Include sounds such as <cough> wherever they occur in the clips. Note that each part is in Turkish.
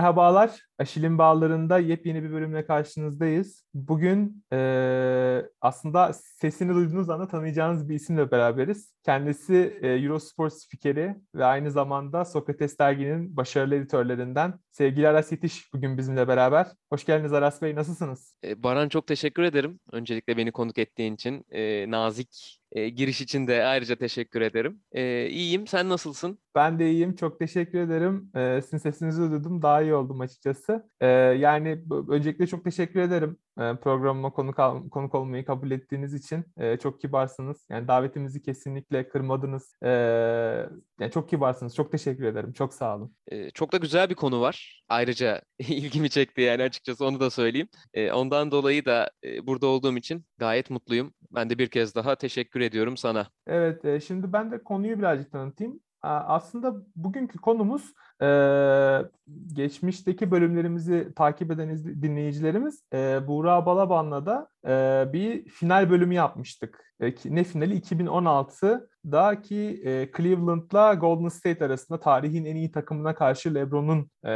Merhabalar, Aşil'in Bağları'nda yepyeni bir bölümle karşınızdayız. Bugün e, aslında sesini duyduğunuz anda tanıyacağınız bir isimle beraberiz. Kendisi e, Eurosport spikeri ve aynı zamanda Sokrates Dergi'nin başarılı editörlerinden sevgili Aras Yetiş bugün bizimle beraber. Hoş geldiniz Aras Bey, nasılsınız? E, Baran çok teşekkür ederim. Öncelikle beni konuk ettiğin için. E, nazik e, giriş için de ayrıca teşekkür ederim. E, iyiyim, sen nasılsın? Ben de iyiyim, çok teşekkür ederim. E, sizin sesinizi duydum, daha iyi oldum açıkçası. E, yani öncelikle çok teşekkür ederim programıma konuk, konuk olmayı kabul ettiğiniz için. E, çok kibarsınız. Yani davetimizi kesinlikle kırmadınız. E, yani çok kibarsınız, çok teşekkür ederim. Çok sağ olun. E, çok da güzel bir konu var. Ayrıca <laughs> ilgimi çekti yani açıkçası onu da söyleyeyim. E, ondan dolayı da e, burada olduğum için gayet mutluyum. Ben de bir kez daha teşekkür ediyorum sana. Evet, e, şimdi ben de konuyu birazcık tanıtayım. Aslında bugünkü konumuz e, geçmişteki bölümlerimizi takip eden dinleyicilerimiz e, Buğra Balaban'la da e, bir final bölümü yapmıştık. E, ne finali? 2016'daki e, Cleveland'la Golden State arasında tarihin en iyi takımına karşı LeBron'un e,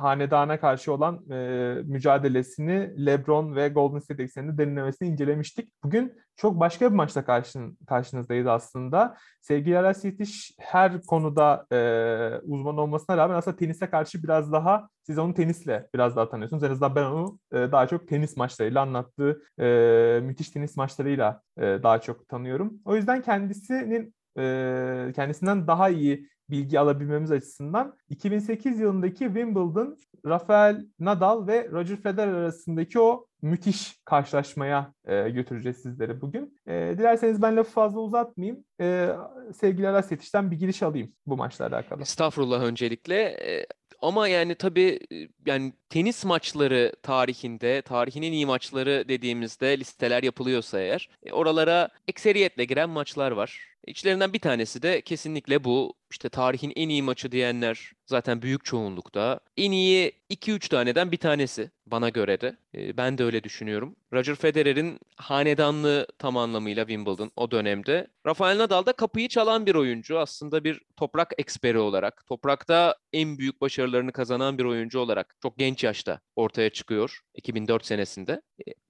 hanedana karşı olan e, mücadelesini LeBron ve Golden State ekseninde derinlemesine incelemiştik. Bugün çok başka bir maçla karşın, karşınızdayız aslında. Sevgili Aras Yetiş her konuda e, uzman olmasına rağmen aslında tenise karşı biraz daha siz onu tenisle biraz daha tanıyorsunuz. En azından ben onu e, daha çok tenis maçlarıyla anlattığı e, müthiş tenis maçlarıyla e, daha çok tanıyorum. O yüzden kendisinin e, kendisinden daha iyi bilgi alabilmemiz açısından 2008 yılındaki Wimbledon, Rafael Nadal ve Roger Federer arasındaki o müthiş karşılaşmaya e, götüreceğiz sizleri bugün. E, dilerseniz ben lafı fazla uzatmayayım. E, sevgili Aras Yetiş'ten bir giriş alayım bu maçla alakalı. Estağfurullah öncelikle. E, ama yani tabii yani tenis maçları tarihinde, tarihin en iyi maçları dediğimizde listeler yapılıyorsa eğer e, oralara ekseriyetle giren maçlar var. İçlerinden bir tanesi de kesinlikle bu. İşte tarihin en iyi maçı diyenler zaten büyük çoğunlukta. En iyi 2-3 taneden bir tanesi bana göre de. E, ben de öyle düşünüyorum. Roger Federer'in hanedanlığı tam anlamıyla Wimbledon o dönemde. Rafael Nadal da kapıyı çalan bir oyuncu. Aslında bir toprak eksperi olarak, toprakta en büyük başarılarını kazanan bir oyuncu olarak çok genç yaşta ortaya çıkıyor 2004 senesinde.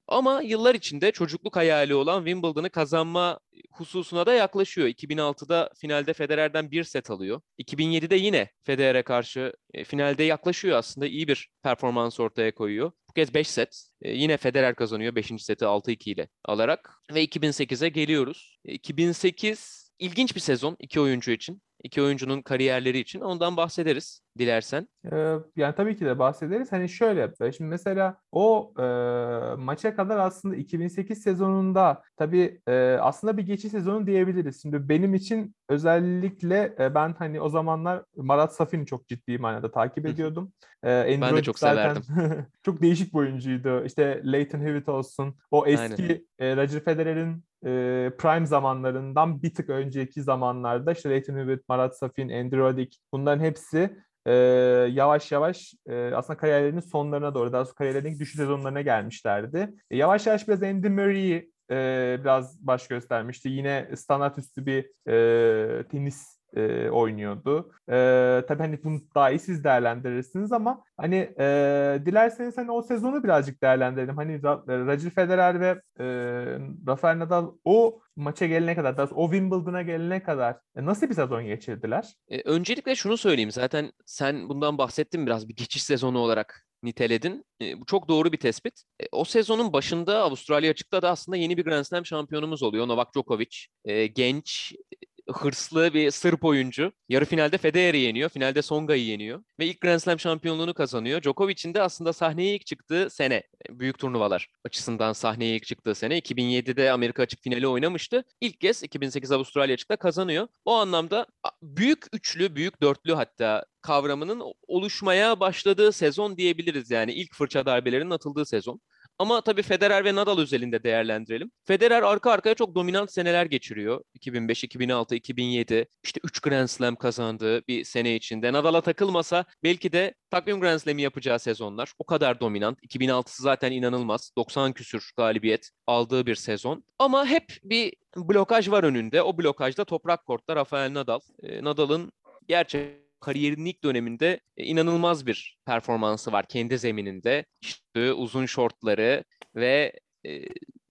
Ama yıllar içinde çocukluk hayali olan Wimbledon'ı kazanma hususuna da yaklaşıyor. 2006'da finalde Federer'den bir set alıyor. 2007'de yine Federer'e karşı e, finalde yaklaşıyor aslında. iyi bir performans ortaya koyuyor. Bu kez 5 set. E, yine Federer kazanıyor 5. seti 6-2 ile alarak. Ve 2008'e geliyoruz. 2008 e, ilginç bir sezon iki oyuncu için iki oyuncunun kariyerleri için ondan bahsederiz dilersen. Ee, yani tabii ki de bahsederiz. Hani şöyle şimdi mesela o e, maça kadar aslında 2008 sezonunda tabii e, aslında bir geçiş sezonu diyebiliriz. Şimdi benim için özellikle e, ben hani o zamanlar Marat Safin'i çok ciddi manada takip ediyordum. E, ben de çok zaten severdim. <laughs> çok değişik bir oyuncuydu. İşte Leighton Hewitt olsun. O eski e, Roger Federer'in e, prime zamanlarından bir tık önceki zamanlarda işte Leighton Hewitt, Marat Safin, Andrew Roddick bunların hepsi e, yavaş yavaş e, aslında kariyerlerinin sonlarına doğru daha sonra kariyerlerinin düşüş sezonlarına gelmişlerdi. E, yavaş yavaş biraz Andy Murray'i e, biraz baş göstermişti. Yine standart üstü bir e, tenis e, oynuyordu. E, tabii hani bunu daha iyi siz değerlendirirsiniz ama hani e, dilerseniz hani o sezonu birazcık değerlendirelim. Hani Roger Federer ve e, Rafael Nadal o maça gelene kadar, o Wimbledon'a gelene kadar e, nasıl bir sezon geçirdiler? E, öncelikle şunu söyleyeyim. Zaten sen bundan bahsettin biraz bir geçiş sezonu olarak niteledin. E, bu çok doğru bir tespit. E, o sezonun başında Avustralya açıkta da aslında yeni bir Grand Slam şampiyonumuz oluyor. Novak Djokovic. E, genç, hırslı bir Sırp oyuncu. Yarı finalde Federer'i yeniyor. Finalde Songa'yı yeniyor. Ve ilk Grand Slam şampiyonluğunu kazanıyor. Djokovic'in de aslında sahneye ilk çıktığı sene. Büyük turnuvalar açısından sahneye ilk çıktığı sene. 2007'de Amerika açık finali oynamıştı. İlk kez 2008 Avustralya açıkta kazanıyor. O anlamda büyük üçlü, büyük dörtlü hatta kavramının oluşmaya başladığı sezon diyebiliriz yani ilk fırça darbelerinin atıldığı sezon. Ama tabii Federer ve Nadal özelinde değerlendirelim. Federer arka arkaya çok dominant seneler geçiriyor. 2005, 2006, 2007 işte 3 Grand Slam kazandığı bir sene içinde. Nadal'a takılmasa belki de takvim Grand Slam'i yapacağı sezonlar. O kadar dominant. 2006'sı zaten inanılmaz. 90 küsür galibiyet aldığı bir sezon. Ama hep bir blokaj var önünde. O blokajda toprak kortta Rafael Nadal. Nadal'ın gerçekten kariyerinin ilk döneminde e, inanılmaz bir performansı var kendi zemininde. İşte uzun şortları ve e,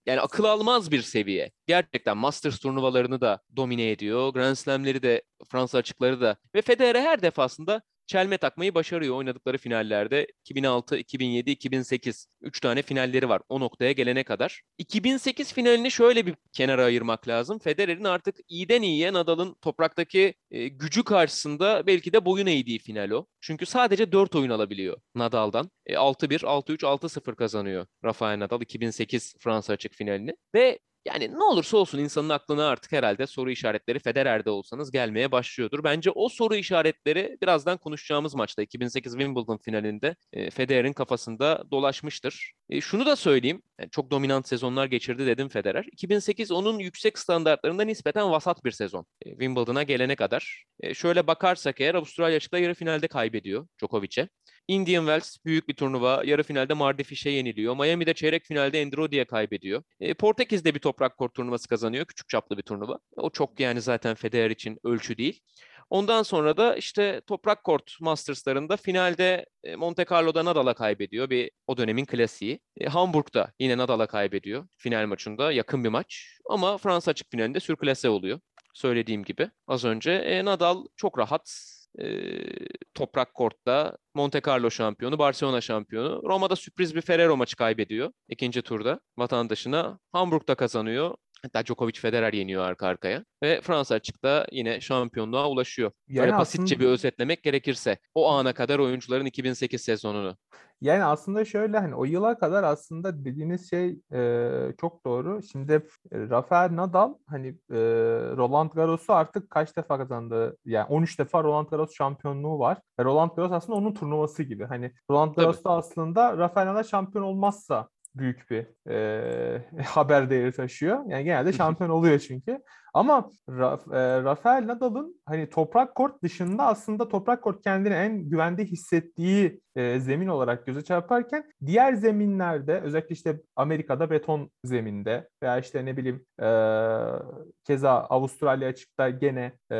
yani akıl almaz bir seviye. Gerçekten Masters turnuvalarını da domine ediyor. Grand Slam'leri de Fransa açıkları da ve Federer her defasında çelme takmayı başarıyor oynadıkları finallerde. 2006, 2007, 2008 3 tane finalleri var o noktaya gelene kadar. 2008 finalini şöyle bir kenara ayırmak lazım. Federer'in artık iyiden iyiye Nadal'ın topraktaki e, gücü karşısında belki de boyun eğdiği final o. Çünkü sadece 4 oyun alabiliyor Nadal'dan. E, 6-1, 6-3, 6-0 kazanıyor Rafael Nadal 2008 Fransa açık finalini. Ve yani ne olursa olsun insanın aklına artık herhalde soru işaretleri Federer'de olsanız gelmeye başlıyordur. Bence o soru işaretleri birazdan konuşacağımız maçta 2008 Wimbledon finalinde e, Federer'in kafasında dolaşmıştır. E, şunu da söyleyeyim. Yani çok dominant sezonlar geçirdi dedim Federer. 2008 onun yüksek standartlarında nispeten vasat bir sezon. E, Wimbledon'a gelene kadar. E, şöyle bakarsak eğer Avustralya açıkta yarı finalde kaybediyor Djokovic'e. Indian Wells büyük bir turnuva. Yarı finalde Mardifiş'e yeniliyor. Miami'de çeyrek finalde Endrodi'ye kaybediyor. E, Portekiz'de bir toprak kort turnuvası kazanıyor. Küçük çaplı bir turnuva. O çok yani zaten Federer için ölçü değil. Ondan sonra da işte toprak kort Masters'larında finalde e, Monte Carlo'da Nadal'a kaybediyor. Bir o dönemin klasiği. E, Hamburg'da yine Nadal'a kaybediyor final maçında. Yakın bir maç. Ama Fransa açık finalinde sürklase oluyor. Söylediğim gibi az önce. E, Nadal çok rahat e, toprak kortta Monte Carlo şampiyonu, Barcelona şampiyonu. Roma'da sürpriz bir Ferrero maçı kaybediyor ikinci turda vatandaşına. Hamburg'da kazanıyor. Hatta Djokovic Federer yeniyor arka arkaya. Ve Fransa açıkta yine şampiyonluğa ulaşıyor. Yani Böyle basitçe aslında... bir özetlemek gerekirse. O ana kadar oyuncuların 2008 sezonunu. Yani aslında şöyle hani o yıla kadar aslında dediğiniz şey e, çok doğru. Şimdi e, Rafael Nadal hani e, Roland Garros'u artık kaç defa kazandı? Yani 13 defa Roland Garros şampiyonluğu var. Roland Garros aslında onun turnuvası gibi. Hani Roland Garros'ta aslında Rafael Nadal şampiyon olmazsa büyük bir e, <laughs> haber değeri taşıyor. Yani genelde şampiyon oluyor çünkü. Ama Raf, e, Rafael Nadal'ın hani toprak kort dışında aslında toprak kort kendini en güvende hissettiği e, zemin olarak göze çarparken diğer zeminlerde özellikle işte Amerika'da beton zeminde veya işte ne bileyim e, keza Avustralya açıkta gene e,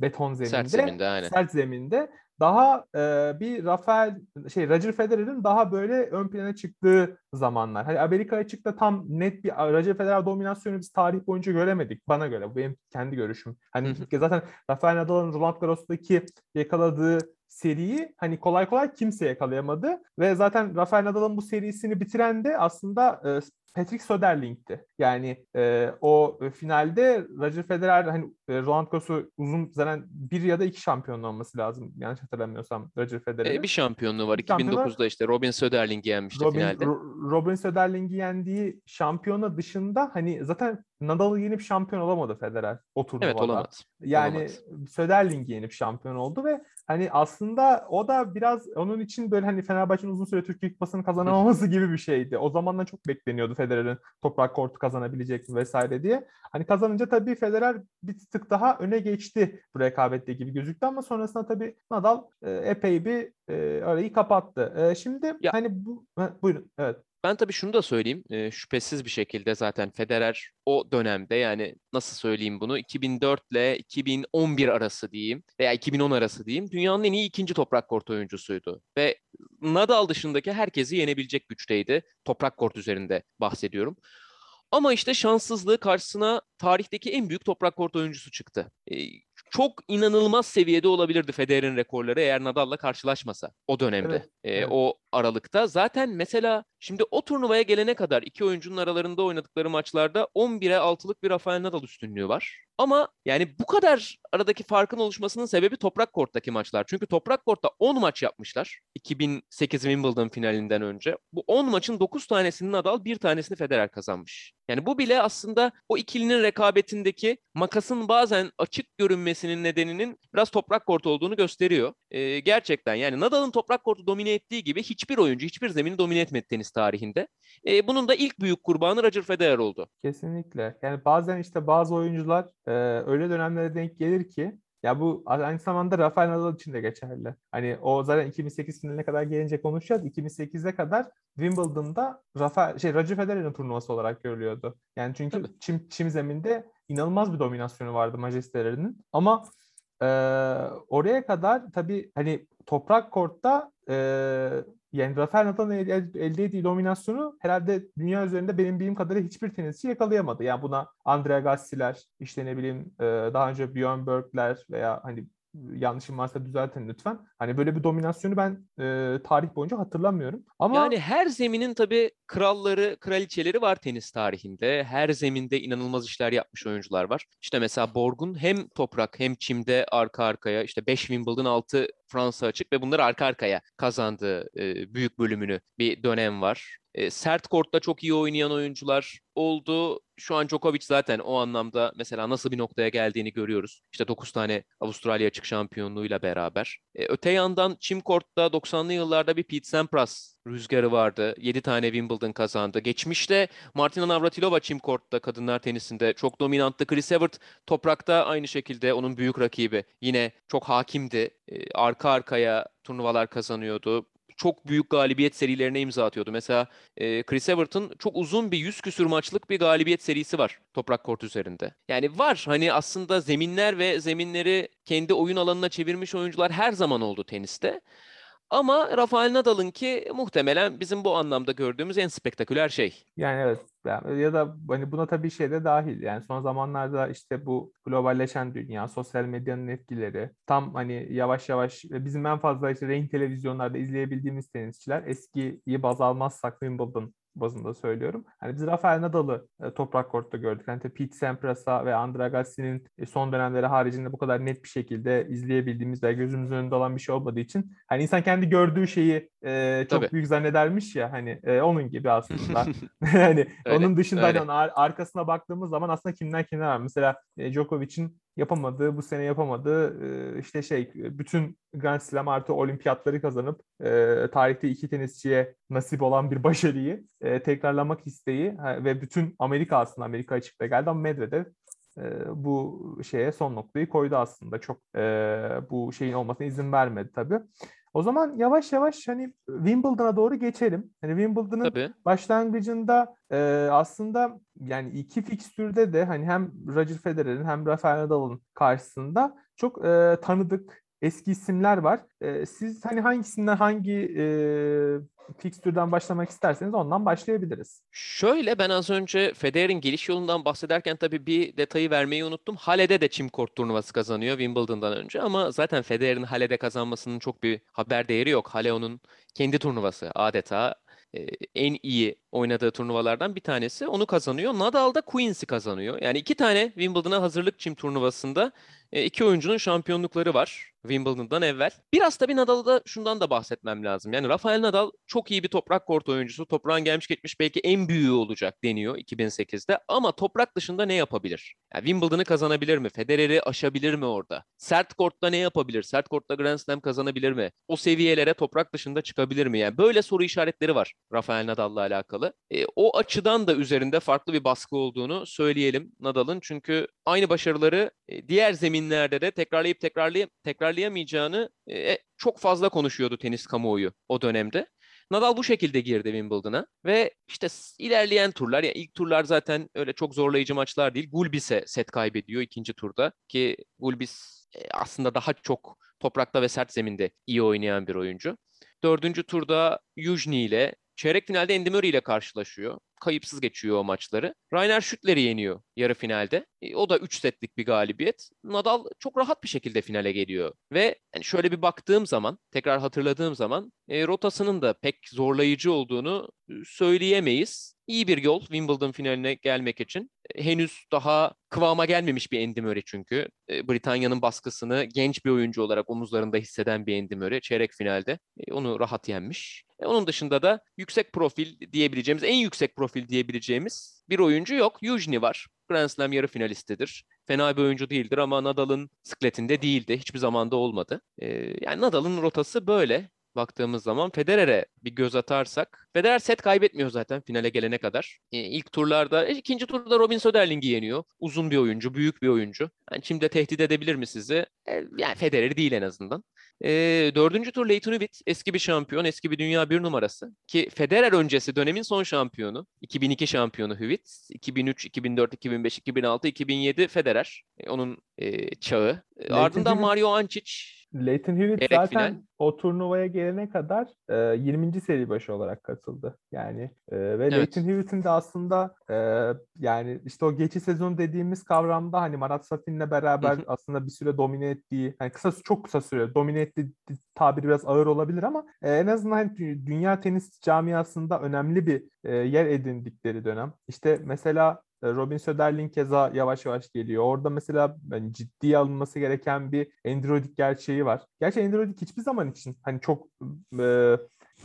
beton zeminde sert zeminde, aynen. sert zeminde daha e, bir Rafael şey Roger Federer'in daha böyle ön plana çıktığı zamanlar. Hani Amerika açıkta tam net bir Roger Federer dominasyonu biz tarih boyunca göremedik bana göre. Bu benim kendi görüşüm. Hani zaten Rafael Nadal'ın Roland Garros'taki yakaladığı seriyi hani kolay kolay kimse yakalayamadı ve zaten Rafael Nadal'ın bu serisini bitiren de aslında e, Patrick Söderling'ti. Yani e, o finalde Roger Federer hani e, Roland Garros'u uzun zaten bir ya da iki şampiyonluğu olması lazım. Yanlış hatırlamıyorsam Roger Federer'in. E, bir şampiyonluğu var. Bir 2009'da işte Robin Söderling'i yenmişti Robin, finalde. Ro- Robin Söderling'i yendiği şampiyona dışında hani zaten Nadal'ı yenip şampiyon olamadı Federer o turnuvada. Evet olamaz. Yani olamaz. Söderling'i yenip şampiyon oldu ve hani aslında o da biraz onun için böyle hani Fenerbahçe'nin uzun süre Türkiye Kupası'nı kazanamaması gibi bir şeydi. O zamandan çok bekleniyordu Federer'in toprak kortu kazanabilecek mi vesaire diye. Hani kazanınca tabii Federer bir tık daha öne geçti bu rekabette gibi gözüktü ama sonrasında tabii Nadal e, epey bir e, arayı kapattı. E, şimdi ya. hani bu ha, buyurun evet. Ben tabii şunu da söyleyeyim. E, şüphesiz bir şekilde zaten Federer o dönemde yani nasıl söyleyeyim bunu 2004 ile 2011 arası diyeyim veya 2010 arası diyeyim dünyanın en iyi ikinci toprak kort oyuncusuydu. Ve Nadal dışındaki herkesi yenebilecek güçteydi. Toprak kort üzerinde bahsediyorum. Ama işte şanssızlığı karşısına tarihteki en büyük toprak kort oyuncusu çıktı. E, çok inanılmaz seviyede olabilirdi Federer'in rekorları eğer Nadal'la karşılaşmasa o dönemde. Evet, e, evet. O aralıkta. Zaten mesela şimdi o turnuvaya gelene kadar iki oyuncunun aralarında oynadıkları maçlarda 11'e 6'lık bir Rafael Nadal üstünlüğü var. Ama yani bu kadar aradaki farkın oluşmasının sebebi toprak korttaki maçlar. Çünkü toprak kortta 10 maç yapmışlar 2008 Wimbledon finalinden önce. Bu 10 maçın 9 tanesini Nadal, bir tanesini Federer kazanmış. Yani bu bile aslında o ikilinin rekabetindeki makasın bazen açık görünmesinin nedeninin biraz toprak kort olduğunu gösteriyor. Ee, gerçekten yani Nadal'ın toprak kortu domine ettiği gibi hiçbir oyuncu hiçbir zemini domine etmedi tenis tarihinde. Ee, bunun da ilk büyük kurbanı Roger Federer oldu. Kesinlikle. Yani bazen işte bazı oyuncular e, öyle dönemlere denk gelir ki ya bu aynı zamanda Rafael Nadal için de geçerli. Hani o zaten 2008 finaline kadar gelince konuşacağız. 2008'e kadar Wimbledon'da Rafael şey Roger Federer'in turnuvası olarak görülüyordu. Yani çünkü çim, çim zeminde inanılmaz bir dominasyonu vardı majestelerinin. Ama e, oraya kadar tabii hani toprak kortta e, yani Rafael Nadal'ın elde, ettiği dominasyonu herhalde dünya üzerinde benim bildiğim kadarıyla hiçbir tenisçi yakalayamadı. Yani buna Andre Agassi'ler, işte ne bileyim e, daha önce Björn Borg'ler veya hani yanlışım varsa düzeltin lütfen. Hani böyle bir dominasyonu ben e, tarih boyunca hatırlamıyorum. Ama Yani her zeminin tabii kralları, kraliçeleri var tenis tarihinde. Her zeminde inanılmaz işler yapmış oyuncular var. İşte mesela Borg'un hem toprak hem çimde arka arkaya işte 5 Wimbledon 6 Fransa açık ve bunları arka arkaya kazandığı e, büyük bölümünü bir dönem var. E, sert kortta çok iyi oynayan oyuncular oldu. Şu an Djokovic zaten o anlamda mesela nasıl bir noktaya geldiğini görüyoruz. İşte 9 tane Avustralya açık şampiyonluğuyla beraber. E, öte yandan çim kortta 90'lı yıllarda bir Pete Sampras rüzgarı vardı. 7 tane Wimbledon kazandı. Geçmişte Martina Navratilova çim kortta kadınlar tenisinde çok dominanttı. Chris Evert toprakta aynı şekilde onun büyük rakibi. Yine çok hakimdi. E, arka arkaya turnuvalar kazanıyordu çok büyük galibiyet serilerine imza atıyordu. Mesela e, Chris Everton çok uzun bir 100 küsür maçlık bir galibiyet serisi var toprak kort üzerinde. Yani var hani aslında zeminler ve zeminleri kendi oyun alanına çevirmiş oyuncular her zaman oldu teniste. Ama Rafael Nadal'ınki muhtemelen bizim bu anlamda gördüğümüz en spektaküler şey. Yani evet ya da hani buna tabii şey de dahil yani son zamanlarda işte bu globalleşen dünya, sosyal medyanın etkileri tam hani yavaş yavaş bizim en fazla işte renk televizyonlarda izleyebildiğimiz tenisçiler eskiyi baz almazsak Wimbledon bazında söylüyorum. Hani biz Rafael Nadal'ı e, toprak kortta gördük. Hani Pete Sampras'a ve Andre Agassi'nin e, son dönemleri haricinde bu kadar net bir şekilde izleyebildiğimiz ve gözümüzün önünde olan bir şey olmadığı için hani insan kendi gördüğü şeyi e, çok Tabii. büyük zannedermiş ya hani e, onun gibi aslında. <laughs> <laughs> hani onun dışında öyle. Hani, ar- arkasına baktığımız zaman aslında kimden kimler var. Mesela e, Djokovic'in yapamadığı, bu sene yapamadığı e, işte şey bütün Grand Slam artı olimpiyatları kazanıp e, tarihte iki tenisçiye nasip olan bir başarıyı e, tekrarlamak isteği ve bütün Amerika aslında Amerika açıkta geldi ama Medvedev bu şeye son noktayı koydu aslında. Çok bu şeyin olmasına izin vermedi tabii. O zaman yavaş yavaş hani Wimbledon'a doğru geçelim. Hani Wimbledon'ın başlangıcında e, aslında yani iki fikstürde de hani hem Roger Federer'in hem Rafael Nadal'ın karşısında çok e, tanıdık eski isimler var. E, siz hani hangisinden hangi e, fikstürden başlamak isterseniz ondan başlayabiliriz. Şöyle ben az önce Federer'in geliş yolundan bahsederken tabii bir detayı vermeyi unuttum. Hale'de de çim kort turnuvası kazanıyor Wimbledon'dan önce ama zaten Federer'in Hale'de kazanmasının çok bir haber değeri yok. Hale onun kendi turnuvası adeta en iyi oynadığı turnuvalardan bir tanesi. Onu kazanıyor. Nadal da Queens'i kazanıyor. Yani iki tane Wimbledon'a hazırlık çim turnuvasında iki oyuncunun şampiyonlukları var. Wimbledon'dan evvel. Biraz tabii Nadal'da şundan da bahsetmem lazım. Yani Rafael Nadal çok iyi bir toprak kort oyuncusu. Toprağın gelmiş geçmiş belki en büyüğü olacak deniyor 2008'de. Ama toprak dışında ne yapabilir? Yani Wimbledon'ı kazanabilir mi? Federer'i aşabilir mi orada? Sert kortta ne yapabilir? Sert kortta Grand Slam kazanabilir mi? O seviyelere toprak dışında çıkabilir mi? Yani böyle soru işaretleri var Rafael Nadal'la alakalı. E, o açıdan da üzerinde farklı bir baskı olduğunu söyleyelim Nadal'ın. Çünkü aynı başarıları e, diğer zeminlerde de tekrarlayıp tekrarlayıp tekrarlayamayacağını e, çok fazla konuşuyordu tenis kamuoyu o dönemde. Nadal bu şekilde girdi Wimbledon'a ve işte ilerleyen turlar yani ilk turlar zaten öyle çok zorlayıcı maçlar değil. Gulbis'e set kaybediyor ikinci turda ki Gulbis e, aslında daha çok toprakta ve sert zeminde iyi oynayan bir oyuncu. Dördüncü turda Yujni ile çeyrek finalde Andy ile karşılaşıyor kayıpsız geçiyor o maçları. Rainer Schüttler'i yeniyor yarı finalde. E, o da 3 setlik bir galibiyet. Nadal çok rahat bir şekilde finale geliyor. Ve yani şöyle bir baktığım zaman, tekrar hatırladığım zaman e, rotasının da pek zorlayıcı olduğunu söyleyemeyiz. İyi bir yol Wimbledon finaline gelmek için. E, henüz daha kıvama gelmemiş bir Andy Murray çünkü. E, Britanya'nın baskısını genç bir oyuncu olarak omuzlarında hisseden bir Andy Murray çeyrek finalde. E, onu rahat yenmiş. Onun dışında da yüksek profil diyebileceğimiz, en yüksek profil diyebileceğimiz bir oyuncu yok. Yujni var. Grand Slam yarı finalistidir. Fena bir oyuncu değildir ama Nadal'ın sıkletinde değildi. Hiçbir zamanda olmadı. Ee, yani Nadal'ın rotası böyle baktığımız zaman Federer'e bir göz atarsak Federer set kaybetmiyor zaten finale gelene kadar. Ee, ilk turlarda, e, ikinci turda Robin Söderling'i yeniyor. Uzun bir oyuncu, büyük bir oyuncu. Yani şimdi tehdit edebilir mi sizi? Ee, yani Federer değil en azından. E, dördüncü tur Leighton Hewitt eski bir şampiyon, eski bir dünya bir numarası. Ki Federer öncesi dönemin son şampiyonu. 2002 şampiyonu Hewitt. 2003, 2004, 2005, 2006, 2007 Federer. E, onun e, çağı. E, ardından Mario Ancic. Leighton Hewitt Çeyrek zaten final. o turnuvaya gelene kadar e, 20. seri başı olarak katıldı. Yani e, ve Evet. Leighton Hewitt'in de aslında e, yani işte o geçiş sezon dediğimiz kavramda hani Marat Safin'le beraber Hı hı. aslında bir süre domine ettiği, hani kısa çok kısa süre domine ettiği tabiri biraz ağır olabilir ama e, en azından hani dü- dünya tenis camiasında önemli bir e, yer edindikleri dönem. İşte mesela Robin Söderling keza yavaş yavaş geliyor. Orada mesela yani ciddiye alınması gereken bir Android gerçeği var. Gerçi Android hiçbir zaman için hani çok e,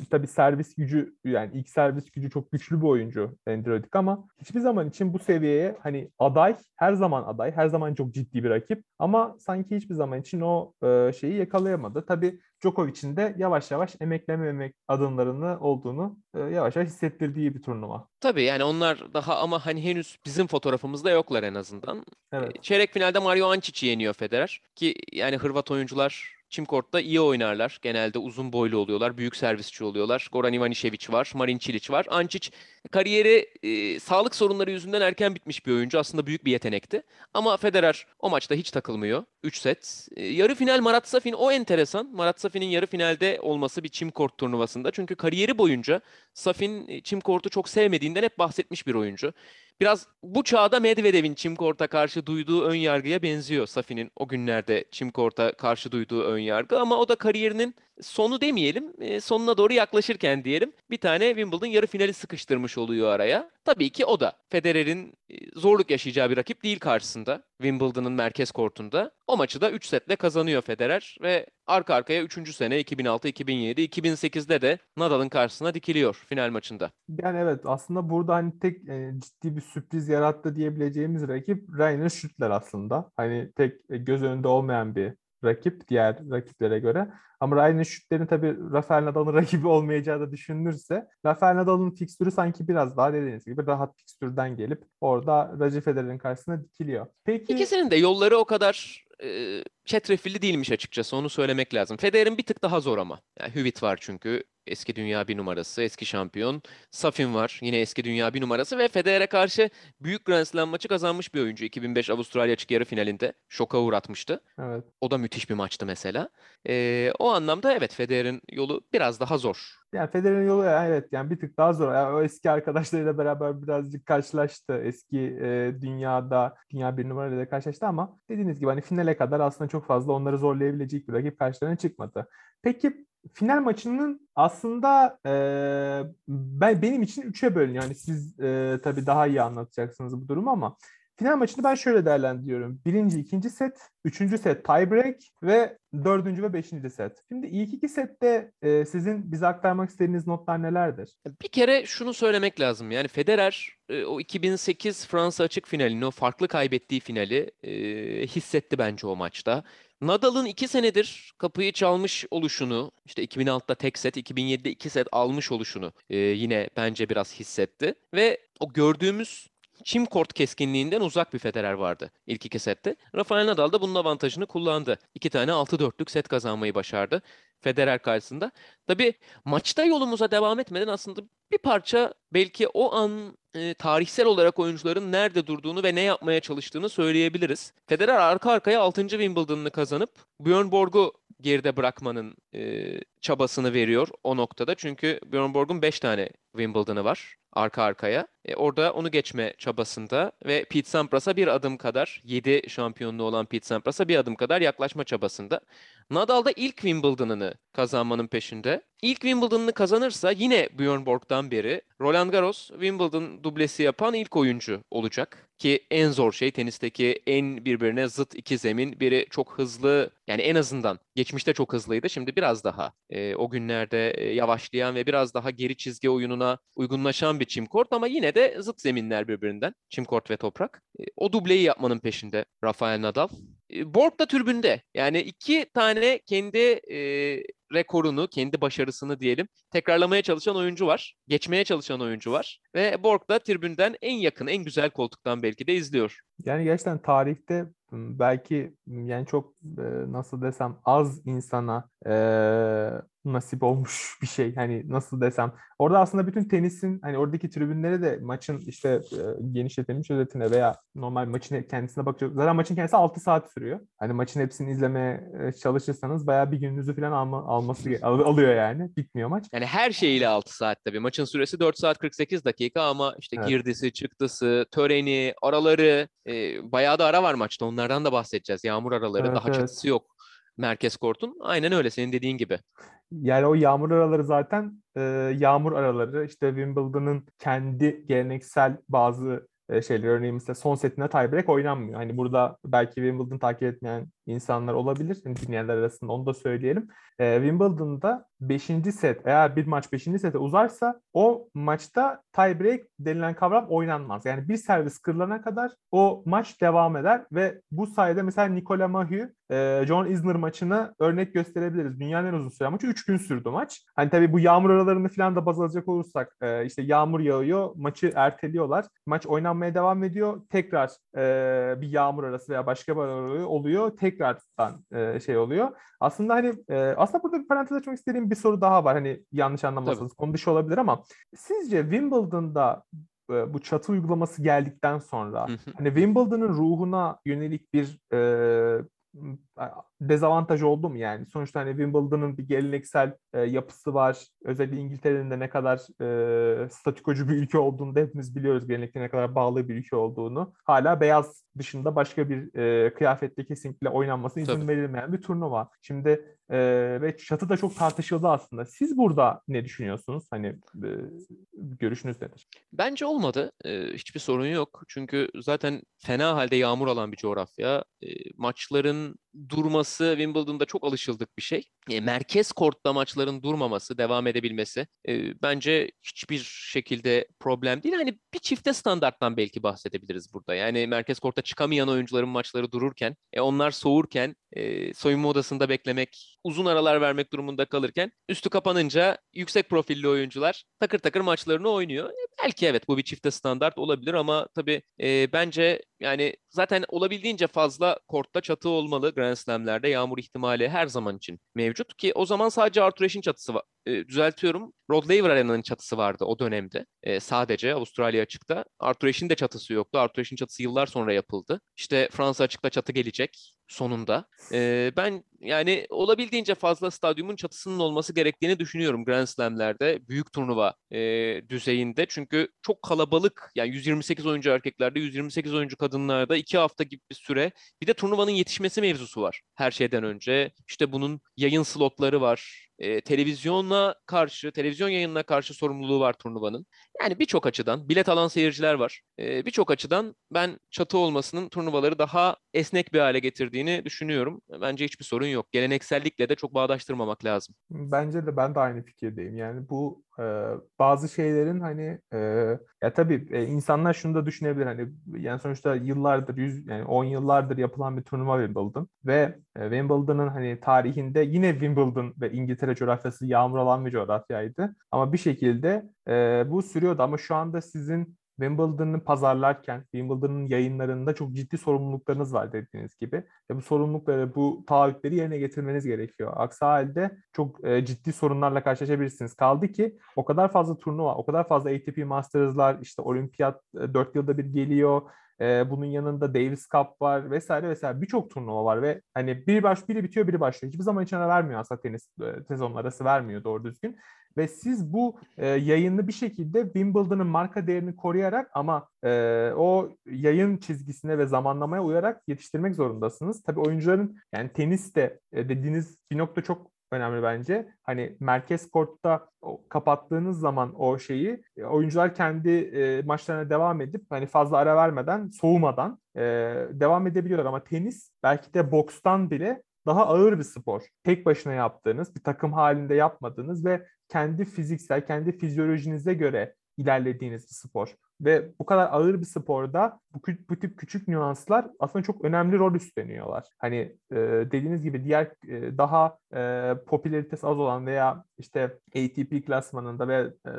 tabii servis gücü yani ilk servis gücü çok güçlü bir oyuncu Androidik ama hiçbir zaman için bu seviyeye hani aday her zaman aday her zaman çok ciddi bir rakip ama sanki hiçbir zaman için o e, şeyi yakalayamadı. Tabii Djokovic'in de yavaş yavaş emeklememek adımlarını olduğunu e, yavaş yavaş hissettirdiği bir turnuva. Tabii yani onlar daha ama hani henüz bizim fotoğrafımızda yoklar en azından. Evet. Çeyrek finalde Mario Ancic'i yeniyor Federer. Ki yani Hırvat oyuncular çim kortta iyi oynarlar. Genelde uzun boylu oluyorlar. Büyük servisçi oluyorlar. Goran Ivanisevic var. Marin Cilic var. Ancic kariyeri e, sağlık sorunları yüzünden erken bitmiş bir oyuncu. Aslında büyük bir yetenekti. Ama Federer o maçta hiç takılmıyor. 3 set. E, yarı final Marat Safin o enteresan. Marat Safin'in yarı finalde olması bir çim kort turnuvasında. Çünkü kariyeri boyunca Safin e, çim kortu çok sevmediğinden hep bahsetmiş bir oyuncu. Biraz bu çağda Medvedev'in çim korta karşı duyduğu ön yargıya benziyor Safi'nin o günlerde çim korta karşı duyduğu ön yargı ama o da kariyerinin sonu demeyelim, e, sonuna doğru yaklaşırken diyelim bir tane Wimbledon yarı finali sıkıştırmış oluyor araya. Tabii ki o da Federer'in e, zorluk yaşayacağı bir rakip değil karşısında Wimbledon'ın merkez kortunda. O maçı da 3 setle kazanıyor Federer ve arka arkaya 3. sene 2006, 2007, 2008'de de Nadal'ın karşısına dikiliyor final maçında. Yani evet aslında burada hani tek e, ciddi bir sürpriz yarattı diyebileceğimiz rakip Rainer Schüttler aslında. Hani tek e, göz önünde olmayan bir rakip diğer rakiplere göre. Ama Rainer Schüttler'in tabii Rafael Nadal'ın <laughs> rakibi olmayacağı da düşünülürse Rafael Nadal'ın fikstürü sanki biraz daha dediğiniz gibi rahat fikstürden gelip orada Roger Federer'in karşısına dikiliyor. Peki İkisinin de yolları o kadar e, çetrefilli değilmiş açıkçası onu söylemek lazım. Federer'in bir tık daha zor ama. Yani Hüvit var çünkü eski dünya bir numarası, eski şampiyon. Safin var yine eski dünya bir numarası ve Federer'e karşı büyük Grand Slam maçı kazanmış bir oyuncu. 2005 Avustralya açık yarı finalinde şoka uğratmıştı. evet O da müthiş bir maçtı mesela. E, o anlamda evet Federer'in yolu biraz daha zor. Yani Federer'in yolu evet yani bir tık daha zor. Yani o eski arkadaşlarıyla beraber birazcık karşılaştı. Eski e, dünyada dünya bir numarayla karşılaştı ama dediğiniz gibi hani finale kadar aslında çok fazla onları zorlayabilecek bir rakip karşılarına çıkmadı. Peki final maçının aslında e, ben benim için üçe bölünüyor. Yani siz e, tabii daha iyi anlatacaksınız bu durumu ama final maçını ben şöyle değerlendiriyorum. Birinci, ikinci set, üçüncü set tiebreak ve dördüncü ve beşinci set. Şimdi ilk iki sette e, sizin bize aktarmak istediğiniz notlar nelerdir? Bir kere şunu söylemek lazım. Yani Federer e, o 2008 Fransa açık finalini, o farklı kaybettiği finali e, hissetti bence o maçta. Nadal'ın iki senedir kapıyı çalmış oluşunu, işte 2006'da tek set, 2007'de iki set almış oluşunu e, yine bence biraz hissetti. Ve o gördüğümüz çim kort keskinliğinden uzak bir Federer vardı ilk iki sette. Rafael Nadal da bunun avantajını kullandı. İki tane 6-4'lük set kazanmayı başardı Federer karşısında. Tabii maçta yolumuza devam etmeden aslında bir parça belki o an e, tarihsel olarak oyuncuların nerede durduğunu ve ne yapmaya çalıştığını söyleyebiliriz. Federer arka arkaya 6. Wimbledon'ını kazanıp Björn Borg'u geride bırakmanın e, çabasını veriyor o noktada. Çünkü Björn Borg'un 5 tane Wimbledon'ı var arka arkaya. E, orada onu geçme çabasında ve Pete Sampras'a bir adım kadar 7 şampiyonluğu olan Pete Sampras'a bir adım kadar yaklaşma çabasında. Nadal da ilk Wimbledon'ını kazanmanın peşinde. İlk Wimbledon'ını kazanırsa yine Björn Borg'dan beri Roland Garros Wimbledon dublesi yapan ilk oyuncu olacak. Ki en zor şey tenisteki en birbirine zıt iki zemin. Biri çok hızlı yani en azından geçmişte çok hızlıydı. Şimdi biraz daha e, o günlerde e, yavaşlayan ve biraz daha geri çizgi oyununa uygunlaşan bir çim kort ama yine de zıt zeminler birbirinden. Çim kort ve toprak. E, o dubleyi yapmanın peşinde Rafael Nadal. Borg da türbünde. Yani iki tane kendi e, rekorunu, kendi başarısını diyelim tekrarlamaya çalışan oyuncu var. Geçmeye çalışan oyuncu var. Ve Borg da tribünden en yakın, en güzel koltuktan belki de izliyor. Yani gerçekten tarihte belki yani çok nasıl desem az insana nasip olmuş <laughs> bir şey. Hani nasıl desem. Orada aslında bütün tenisin hani oradaki tribünleri de maçın işte e, genişletilmiş özetine veya normal maçın kendisine bakacak. Zaten maçın kendisi 6 saat sürüyor. Hani maçın hepsini izlemeye çalışırsanız bayağı bir gününüzü falan alma, alması alıyor yani. Bitmiyor maç. Yani her şeyiyle 6 saat tabii. Maçın süresi 4 saat 48 dakika ama işte evet. girdisi, çıktısı, töreni, araları e, bayağı da ara var maçta. Onlardan da bahsedeceğiz. Yağmur araları, evet, daha evet. çatısı yok merkez kortun. Aynen öyle senin dediğin gibi. Yani o yağmur araları zaten e, yağmur araları işte Wimbledon'ın kendi geleneksel bazı e, şeyler örneğin mesela son setinde tiebreak oynanmıyor. Hani burada belki Wimbledon takip etmeyen insanlar olabilir. Yani dinleyenler arasında onu da söyleyelim. E, Wimbledon'da 5. set eğer bir maç 5. sete uzarsa o maçta tiebreak denilen kavram oynanmaz. Yani bir servis kırılana kadar o maç devam eder ve bu sayede mesela Nikola Mahü e, John Isner maçını örnek gösterebiliriz. Dünyanın en uzun süren maçı 3 gün sürdü maç. Hani tabii bu yağmur aralarını falan da baz alacak olursak e, işte yağmur yağıyor, maçı erteliyorlar. Maç oynanmaya devam ediyor. Tekrar e, bir yağmur arası veya başka bir oluyor. Tekrardan e, şey oluyor. Aslında hani e, aslında burada bir parantez açmak istediğim bir soru daha var. Hani yanlış anlamazsanız konu dışı olabilir ama sizce Wimbledon'da e, bu çatı uygulaması geldikten sonra hani Wimbledon'ın ruhuna yönelik bir e, dezavantaj oldu mu yani? Sonuçta hani Wimbledon'ın bir geleneksel e, yapısı var. Özellikle İngiltere'nin de ne kadar e, statikocu bir ülke olduğunu da hepimiz biliyoruz. Gelenekte ne kadar bağlı bir ülke olduğunu. Hala beyaz dışında başka bir e, kıyafette kesinlikle oynanmasına izin Tabii. verilmeyen bir turnuva. Şimdi e, ve çatı da çok tartışıldı aslında. Siz burada ne düşünüyorsunuz? Hani e, görüşünüz nedir? Bence olmadı. E, hiçbir sorun yok. Çünkü zaten fena halde yağmur alan bir coğrafya. E, maçların durması Wimbledon'da çok alışıldık bir şey. E, merkez kortta maçların durmaması, devam edebilmesi e, bence hiçbir şekilde problem değil. Hani bir çifte standarttan belki bahsedebiliriz burada. Yani merkez kortta çıkamayan oyuncuların maçları dururken, e, onlar soğurken e, soyunma odasında beklemek, uzun aralar vermek durumunda kalırken üstü kapanınca yüksek profilli oyuncular takır takır maçlarını oynuyor. E, belki evet bu bir çifte standart olabilir ama tabii e, bence yani zaten olabildiğince fazla kortta çatı olmalı Grand Slam'lerde. Yağmur ihtimali her zaman için mevcut ki o zaman sadece Arthur Ashe'in çatısı. E, düzeltiyorum. Rod Laver Arena'nın çatısı vardı o dönemde. E, sadece Avustralya açıkta. Arthur Ashe'in de çatısı yoktu. Arthur Ashe'in çatısı yıllar sonra yapıldı. İşte Fransa açıkta çatı gelecek sonunda. E, ben yani olabildiğince fazla stadyumun çatısının olması gerektiğini düşünüyorum Grand Slam'lerde. Büyük turnuva e, düzeyinde. Çünkü çok kalabalık yani 128 oyuncu erkeklerde 128 oyuncu kadınlarda iki hafta gibi bir süre. Bir de turnuvanın yetişmesi mevzusu var her şeyden önce. İşte bunun yayın slotları var e, televizyona karşı, televizyon yayınına karşı sorumluluğu var turnuvanın. Yani birçok açıdan, bilet alan seyirciler var. E, birçok açıdan ben çatı olmasının turnuvaları daha esnek bir hale getirdiğini düşünüyorum. Bence hiçbir sorun yok. Geleneksellikle de çok bağdaştırmamak lazım. Bence de ben de aynı fikirdeyim. Yani bu e, bazı şeylerin hani e, ya tabii e, insanlar şunu da düşünebilir hani yani sonuçta yıllardır yüz yani 10 yıllardır yapılan bir turnuva Wimbledon ve e, Wimbledon'ın hani tarihinde yine Wimbledon ve İngiltere coğrafyası yağmur alan bir coğrafyaydı ama bir şekilde e, bu sürüyordu ama şu anda sizin Wimbledon'ı pazarlarken, Wimbledon'ın yayınlarında çok ciddi sorumluluklarınız var dediğiniz gibi. Ve bu sorumlulukları, bu taahhütleri yerine getirmeniz gerekiyor. Aksi halde çok e, ciddi sorunlarla karşılaşabilirsiniz. Kaldı ki o kadar fazla turnuva, o kadar fazla ATP Masters'lar, işte olimpiyat e, 4 yılda bir geliyor. E, bunun yanında Davis Cup var vesaire vesaire birçok turnuva var ve hani biri baş biri bitiyor biri başlıyor. Hiçbir zaman içine vermiyor aslında tenis e, sezon arası vermiyor doğru düzgün. Ve siz bu e, yayını bir şekilde Wimbledon'ın marka değerini koruyarak ama e, o yayın çizgisine ve zamanlamaya uyarak yetiştirmek zorundasınız. Tabii oyuncuların yani tenis de e, dediğiniz bir nokta çok önemli bence. Hani merkez kortta kapattığınız zaman o şeyi e, oyuncular kendi e, maçlarına devam edip hani fazla ara vermeden, soğumadan e, devam edebiliyorlar ama tenis belki de bokstan bile daha ağır bir spor. Tek başına yaptığınız, bir takım halinde yapmadığınız ve kendi fiziksel, kendi fizyolojinize göre ilerlediğiniz bir spor. ve bu kadar ağır bir sporda bu, bu tip küçük nüanslar aslında çok önemli rol üstleniyorlar. Hani e, dediğiniz gibi diğer e, daha e, popülaritesi az olan veya işte ATP klasmanında ve e,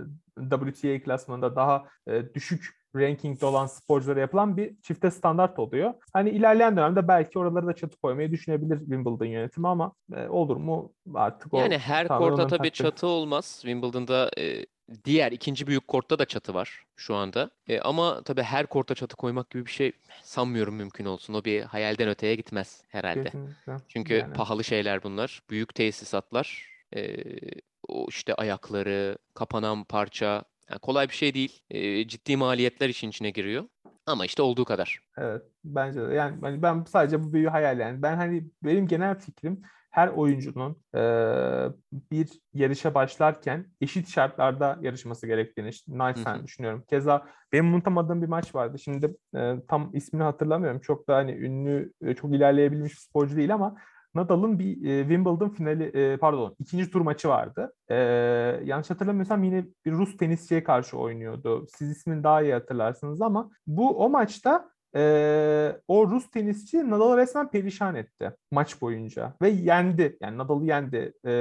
WTA klasmanında daha e, düşük rankingde olan sporculara yapılan bir çifte standart oluyor. Hani ilerleyen dönemde belki oraları da çatı koymayı düşünebilir Wimbledon yönetimi ama e, olur mu artık o Yani her korta tabii takdir. çatı olmaz. Wimbledon'da e, diğer ikinci büyük kortta da çatı var şu anda. E, ama tabii her korta çatı koymak gibi bir şey sanmıyorum mümkün olsun. O bir hayalden öteye gitmez herhalde. Kesinlikle. Çünkü yani. pahalı şeyler bunlar. Büyük tesisatlar. E, o işte ayakları, kapanan parça, yani kolay bir şey değil. E, ciddi maliyetler işin içine giriyor. Ama işte olduğu kadar. Evet bence de. Yani hani ben sadece bu büyüğü hayal yani. Ben hani benim genel fikrim her oyuncunun e, bir yarışa başlarken eşit şartlarda yarışması gerektiğini naçizane düşünüyorum. Keza benim unutamadığım bir maç vardı. Şimdi e, tam ismini hatırlamıyorum. Çok da hani ünlü, çok ilerleyebilmiş bir sporcu değil ama Nadal'ın bir e, Wimbledon finali e, pardon ikinci tur maçı vardı. E, yanlış hatırlamıyorsam yine bir Rus tenisçiye karşı oynuyordu. Siz ismini daha iyi hatırlarsınız ama bu o maçta e, o Rus tenisçi Nadal'ı resmen perişan etti maç boyunca ve yendi. Yani Nadal'ı yendi. E,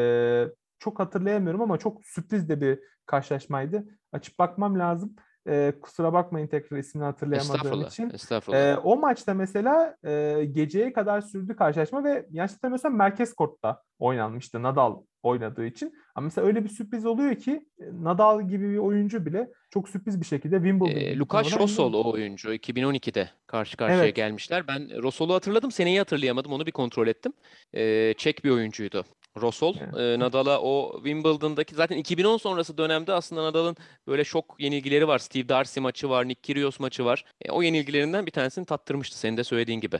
çok hatırlayamıyorum ama çok sürpriz de bir karşılaşmaydı. Açıp bakmam lazım. E, kusura bakmayın tekrar ismini hatırlayamadığım estağfurullah, için. Estağfurullah. E, o maçta mesela e, geceye kadar sürdü karşılaşma ve yanlış hatırlamıyorsam merkez kortta oynanmıştı Nadal oynadığı için. Ama mesela öyle bir sürpriz oluyor ki Nadal gibi bir oyuncu bile çok sürpriz bir şekilde Wimbledon. E, Lukas Rosol o oyuncu 2012'de karşı karşıya evet. gelmişler. Ben Rosol'u hatırladım, seneyi hatırlayamadım. Onu bir kontrol ettim. E, Çek bir oyuncuydu. Rosol e, Nadal'a o Wimbledon'daki zaten 2010 sonrası dönemde aslında Nadal'ın böyle şok yenilgileri var. Steve Darcy maçı var, Nick Kyrgios maçı var. E, o yenilgilerinden bir tanesini tattırmıştı senin de söylediğin gibi.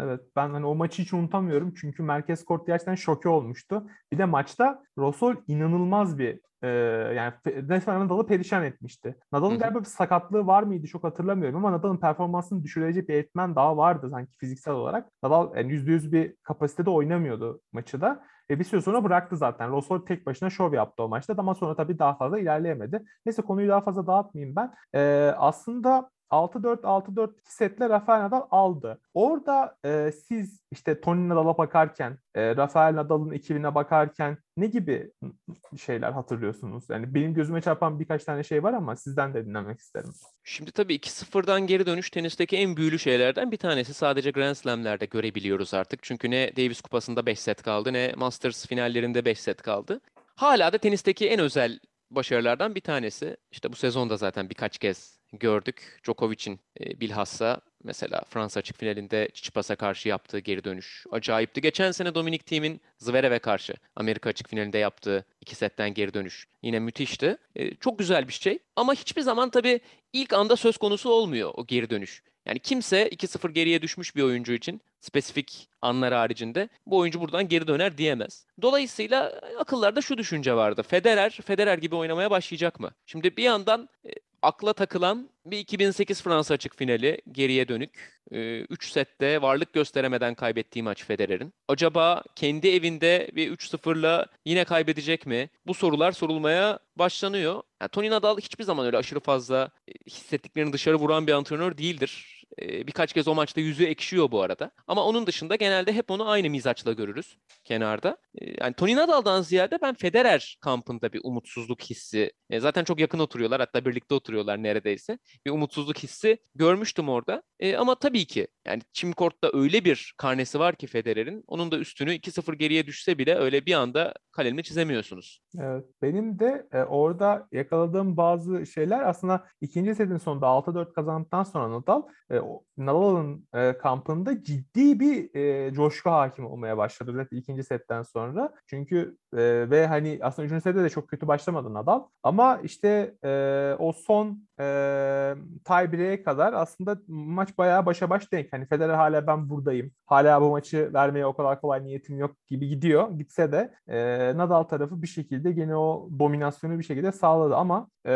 Evet ben hani o maçı hiç unutamıyorum çünkü merkez kort gerçekten şoke olmuştu. Bir de maçta Rosol inanılmaz bir e, yani resmen Nadal'ı perişan etmişti. Nadal'ın galiba bir sakatlığı var mıydı çok hatırlamıyorum ama Nadal'ın performansını düşürecek bir etmen daha vardı sanki fiziksel olarak. Nadal yani %100 bir kapasitede oynamıyordu maçı da. E bir süre sonra bıraktı zaten. Rosol tek başına şov yaptı o maçta ama sonra tabii daha fazla ilerleyemedi. Neyse konuyu daha fazla dağıtmayayım ben. E, aslında 6-4, 6-4 setle Rafael Nadal aldı. Orada e, siz işte Tony Nadal'a bakarken, e, Rafael Nadal'ın ekibine bakarken ne gibi şeyler hatırlıyorsunuz? Yani benim gözüme çarpan birkaç tane şey var ama sizden de dinlemek isterim. Şimdi tabii 2-0'dan geri dönüş tenisteki en büyülü şeylerden bir tanesi. Sadece Grand Slam'lerde görebiliyoruz artık. Çünkü ne Davis Kupası'nda 5 set kaldı ne Masters finallerinde 5 set kaldı. Hala da tenisteki en özel başarılardan bir tanesi. İşte bu sezonda zaten birkaç kez gördük. Djokovic'in e, bilhassa mesela Fransa açık finalinde Çiçipas'a karşı yaptığı geri dönüş acayipti. Geçen sene Dominic Thiem'in Zverev'e karşı Amerika açık finalinde yaptığı iki setten geri dönüş yine müthişti. E, çok güzel bir şey ama hiçbir zaman tabii ilk anda söz konusu olmuyor o geri dönüş. Yani kimse 2-0 geriye düşmüş bir oyuncu için spesifik anlar haricinde bu oyuncu buradan geri döner diyemez. Dolayısıyla akıllarda şu düşünce vardı. Federer, Federer gibi oynamaya başlayacak mı? Şimdi bir yandan e, akla takılan bir 2008 Fransa açık finali geriye dönük. 3 sette varlık gösteremeden kaybettiği maç Federer'in. Acaba kendi evinde bir 3-0'la yine kaybedecek mi? Bu sorular sorulmaya başlanıyor. Yani Tony Nadal hiçbir zaman öyle aşırı fazla hissettiklerini dışarı vuran bir antrenör değildir. Birkaç kez o maçta yüzü ekşiyor bu arada. Ama onun dışında genelde hep onu aynı mizaçla görürüz kenarda. Yani Tony Nadal'dan ziyade ben Federer kampında bir umutsuzluk hissi. Zaten çok yakın oturuyorlar hatta birlikte oturuyorlar neredeyse. Bir umutsuzluk hissi görmüştüm orada. Ama tabii ki yani çim kortta öyle bir karnesi var ki Federer'in. Onun da üstünü 2-0 geriye düşse bile öyle bir anda kalemle çizemiyorsunuz. Evet. Benim de e, orada yakaladığım bazı şeyler aslında ikinci setin sonunda 6-4 kazandıktan sonra Nadal e, Nadal'ın e, kampında ciddi bir e, coşku hakim olmaya başladı özellikle ikinci setten sonra. Çünkü e, ve hani aslında üçüncü sette de çok kötü başlamadı Nadal. Ama işte e, o son e, tie kadar aslında maç bayağı başa baş denk. Hani Federer hala ben buradayım. Hala bu maçı vermeye o kadar kolay niyetim yok gibi gidiyor. Gitse de e, Nadal tarafı bir şekilde gene o dominasyonu bir şekilde sağladı ama e,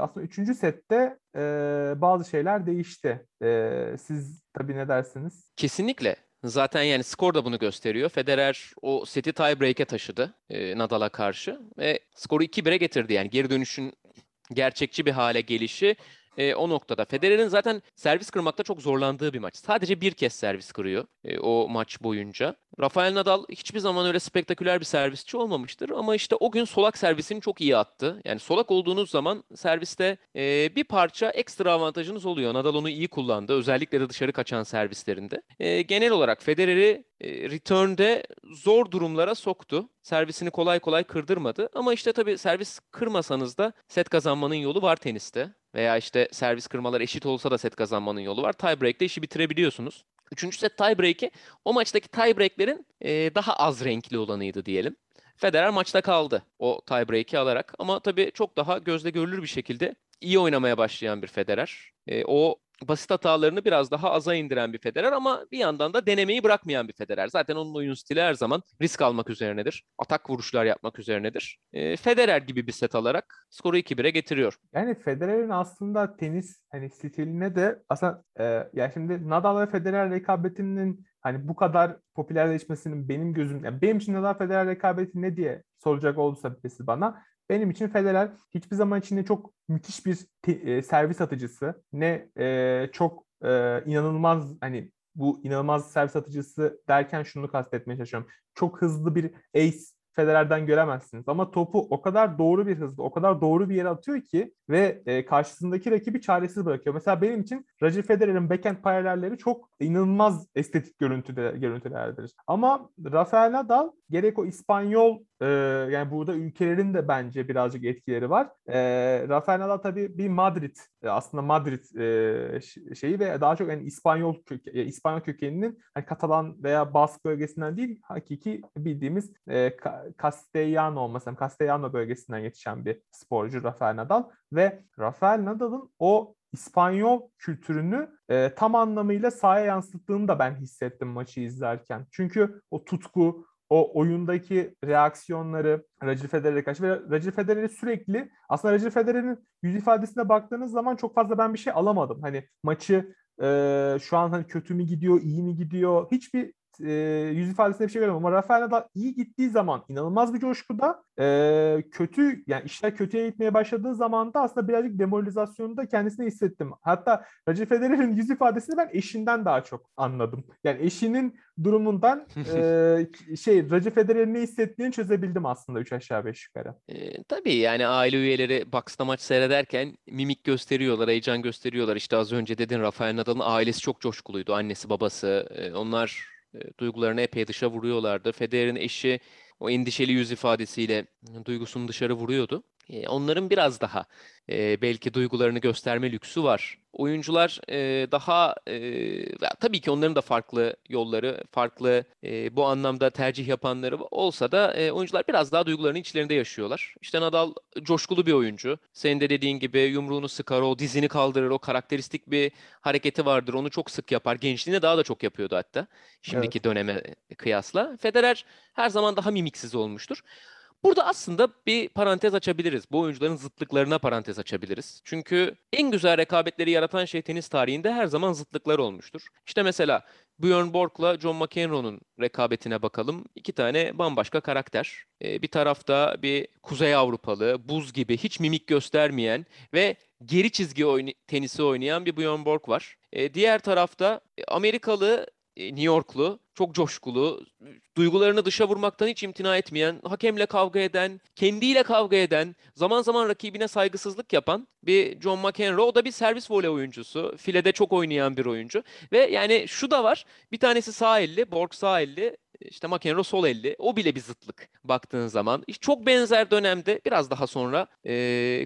aslında üçüncü sette e, bazı şeyler değişti. E, siz tabii ne dersiniz? Kesinlikle. Zaten yani skor da bunu gösteriyor. Federer o seti tiebreak'e taşıdı e, Nadal'a karşı ve skoru 2-1'e getirdi. Yani geri dönüşün gerçekçi bir hale gelişi e, o noktada. Federer'in zaten servis kırmakta çok zorlandığı bir maç. Sadece bir kez servis kırıyor e, o maç boyunca. Rafael Nadal hiçbir zaman öyle spektaküler bir servisçi olmamıştır ama işte o gün solak servisini çok iyi attı. Yani solak olduğunuz zaman serviste e, bir parça ekstra avantajınız oluyor. Nadal onu iyi kullandı. Özellikle de dışarı kaçan servislerinde. E, genel olarak Federer'i e, return'de zor durumlara soktu. Servisini kolay kolay kırdırmadı. Ama işte tabii servis kırmasanız da set kazanmanın yolu var teniste. Veya işte servis kırmalar eşit olsa da set kazanmanın yolu var. Tiebreak'te işi bitirebiliyorsunuz. Üçüncü set tiebreak'i o maçtaki tiebreak'lerin e, daha az renkli olanıydı diyelim. Federer maçta kaldı o tiebreak'i alarak ama tabii çok daha gözle görülür bir şekilde iyi oynamaya başlayan bir Federer. E, o basit hatalarını biraz daha aza indiren bir Federer ama bir yandan da denemeyi bırakmayan bir Federer. Zaten onun oyun stili her zaman risk almak üzerinedir. Atak vuruşlar yapmak üzerinedir. E, Federer gibi bir set alarak skoru 2-1'e getiriyor. Yani Federer'in aslında tenis hani stiline de aslında e, ya şimdi Nadal ve Federer rekabetinin hani bu kadar popülerleşmesinin benim gözüm yani benim için Nadal Federer rekabeti ne diye soracak olursa birisi bana benim için Federer hiçbir zaman içinde çok müthiş bir te, e, servis atıcısı ne e, çok e, inanılmaz hani bu inanılmaz servis atıcısı derken şunu kastetmeye çalışıyorum. Çok hızlı bir ace Federer'den göremezsiniz. Ama topu o kadar doğru bir hızda, o kadar doğru bir yere atıyor ki ve e, karşısındaki rakibi çaresiz bırakıyor. Mesela benim için Roger Federer'in backhand paralelleri çok inanılmaz estetik görüntüde görüntülerdir. Ama Rafael Nadal gerek o İspanyol e, yani burada ülkelerin de bence birazcık etkileri var. E, Rafael Nadal tabii bir Madrid e, aslında Madrid e, şeyi ve daha çok yani İspanyol köke, e, İspanyol kökeninin hani Katalan veya Bask bölgesinden değil hakiki bildiğimiz e, Castellano mesela Castellano bölgesinden yetişen bir sporcu Rafael Nadal ve Rafael Nadal'ın o İspanyol kültürünü e, tam anlamıyla sahaya yansıttığını da ben hissettim maçı izlerken. Çünkü o tutku, o oyundaki reaksiyonları Roger Federer'e karşı ve Roger Federer'i sürekli aslında Roger Federer'in yüz ifadesine baktığınız zaman çok fazla ben bir şey alamadım. Hani maçı e, şu an hani kötü mü gidiyor, iyi mi gidiyor hiçbir e, yüz ifadesinde bir şey göremiyorum. Ama Rafael Nadal iyi gittiği zaman inanılmaz bir coşkuda e, kötü yani işler kötüye gitmeye başladığı zaman da aslında birazcık demoralizasyonu da kendisine hissettim. Hatta Roger Federer'in yüz ifadesini ben eşinden daha çok anladım. Yani eşinin durumundan <laughs> e, şey Roger Federer'in ne hissettiğini çözebildim aslında 3 aşağı 5 yukarı. E, tabii yani aile üyeleri box'ta maç seyrederken mimik gösteriyorlar, heyecan gösteriyorlar. İşte az önce dedin Rafael Nadal'ın ailesi çok coşkuluydu. Annesi, babası. E, onlar duygularını epey dışa vuruyorlardı. Federer'in eşi o endişeli yüz ifadesiyle duygusunu dışarı vuruyordu. E, onların biraz daha e, belki duygularını gösterme lüksü var. Oyuncular e, daha e, tabii ki onların da farklı yolları, farklı e, bu anlamda tercih yapanları olsa da e, oyuncular biraz daha duygularını içlerinde yaşıyorlar. İşte Nadal coşkulu bir oyuncu. Senin de dediğin gibi yumruğunu sıkar, o dizini kaldırır, o karakteristik bir hareketi vardır. Onu çok sık yapar. Gençliğinde daha da çok yapıyordu hatta. Şimdiki evet. döneme kıyasla. Federer her zaman daha mimiksiz olmuştur. Burada aslında bir parantez açabiliriz. Bu oyuncuların zıtlıklarına parantez açabiliriz. Çünkü en güzel rekabetleri yaratan şey tenis tarihinde her zaman zıtlıklar olmuştur. İşte mesela Björn Borg'la John McEnroe'nun rekabetine bakalım. İki tane bambaşka karakter. Ee, bir tarafta bir Kuzey Avrupalı, buz gibi hiç mimik göstermeyen ve geri çizgi oyun tenisi oynayan bir Björn Borg var. Ee, diğer tarafta Amerikalı e, New Yorklu, çok coşkulu, duygularını dışa vurmaktan hiç imtina etmeyen, hakemle kavga eden, kendiyle kavga eden, zaman zaman rakibine saygısızlık yapan bir John McEnroe. O da bir servis voley oyuncusu. Filede çok oynayan bir oyuncu. Ve yani şu da var. Bir tanesi sağ elli, Borg sağ elli, işte McEnroe sol elli. O bile bir zıtlık baktığın zaman. Çok benzer dönemde biraz daha sonra e,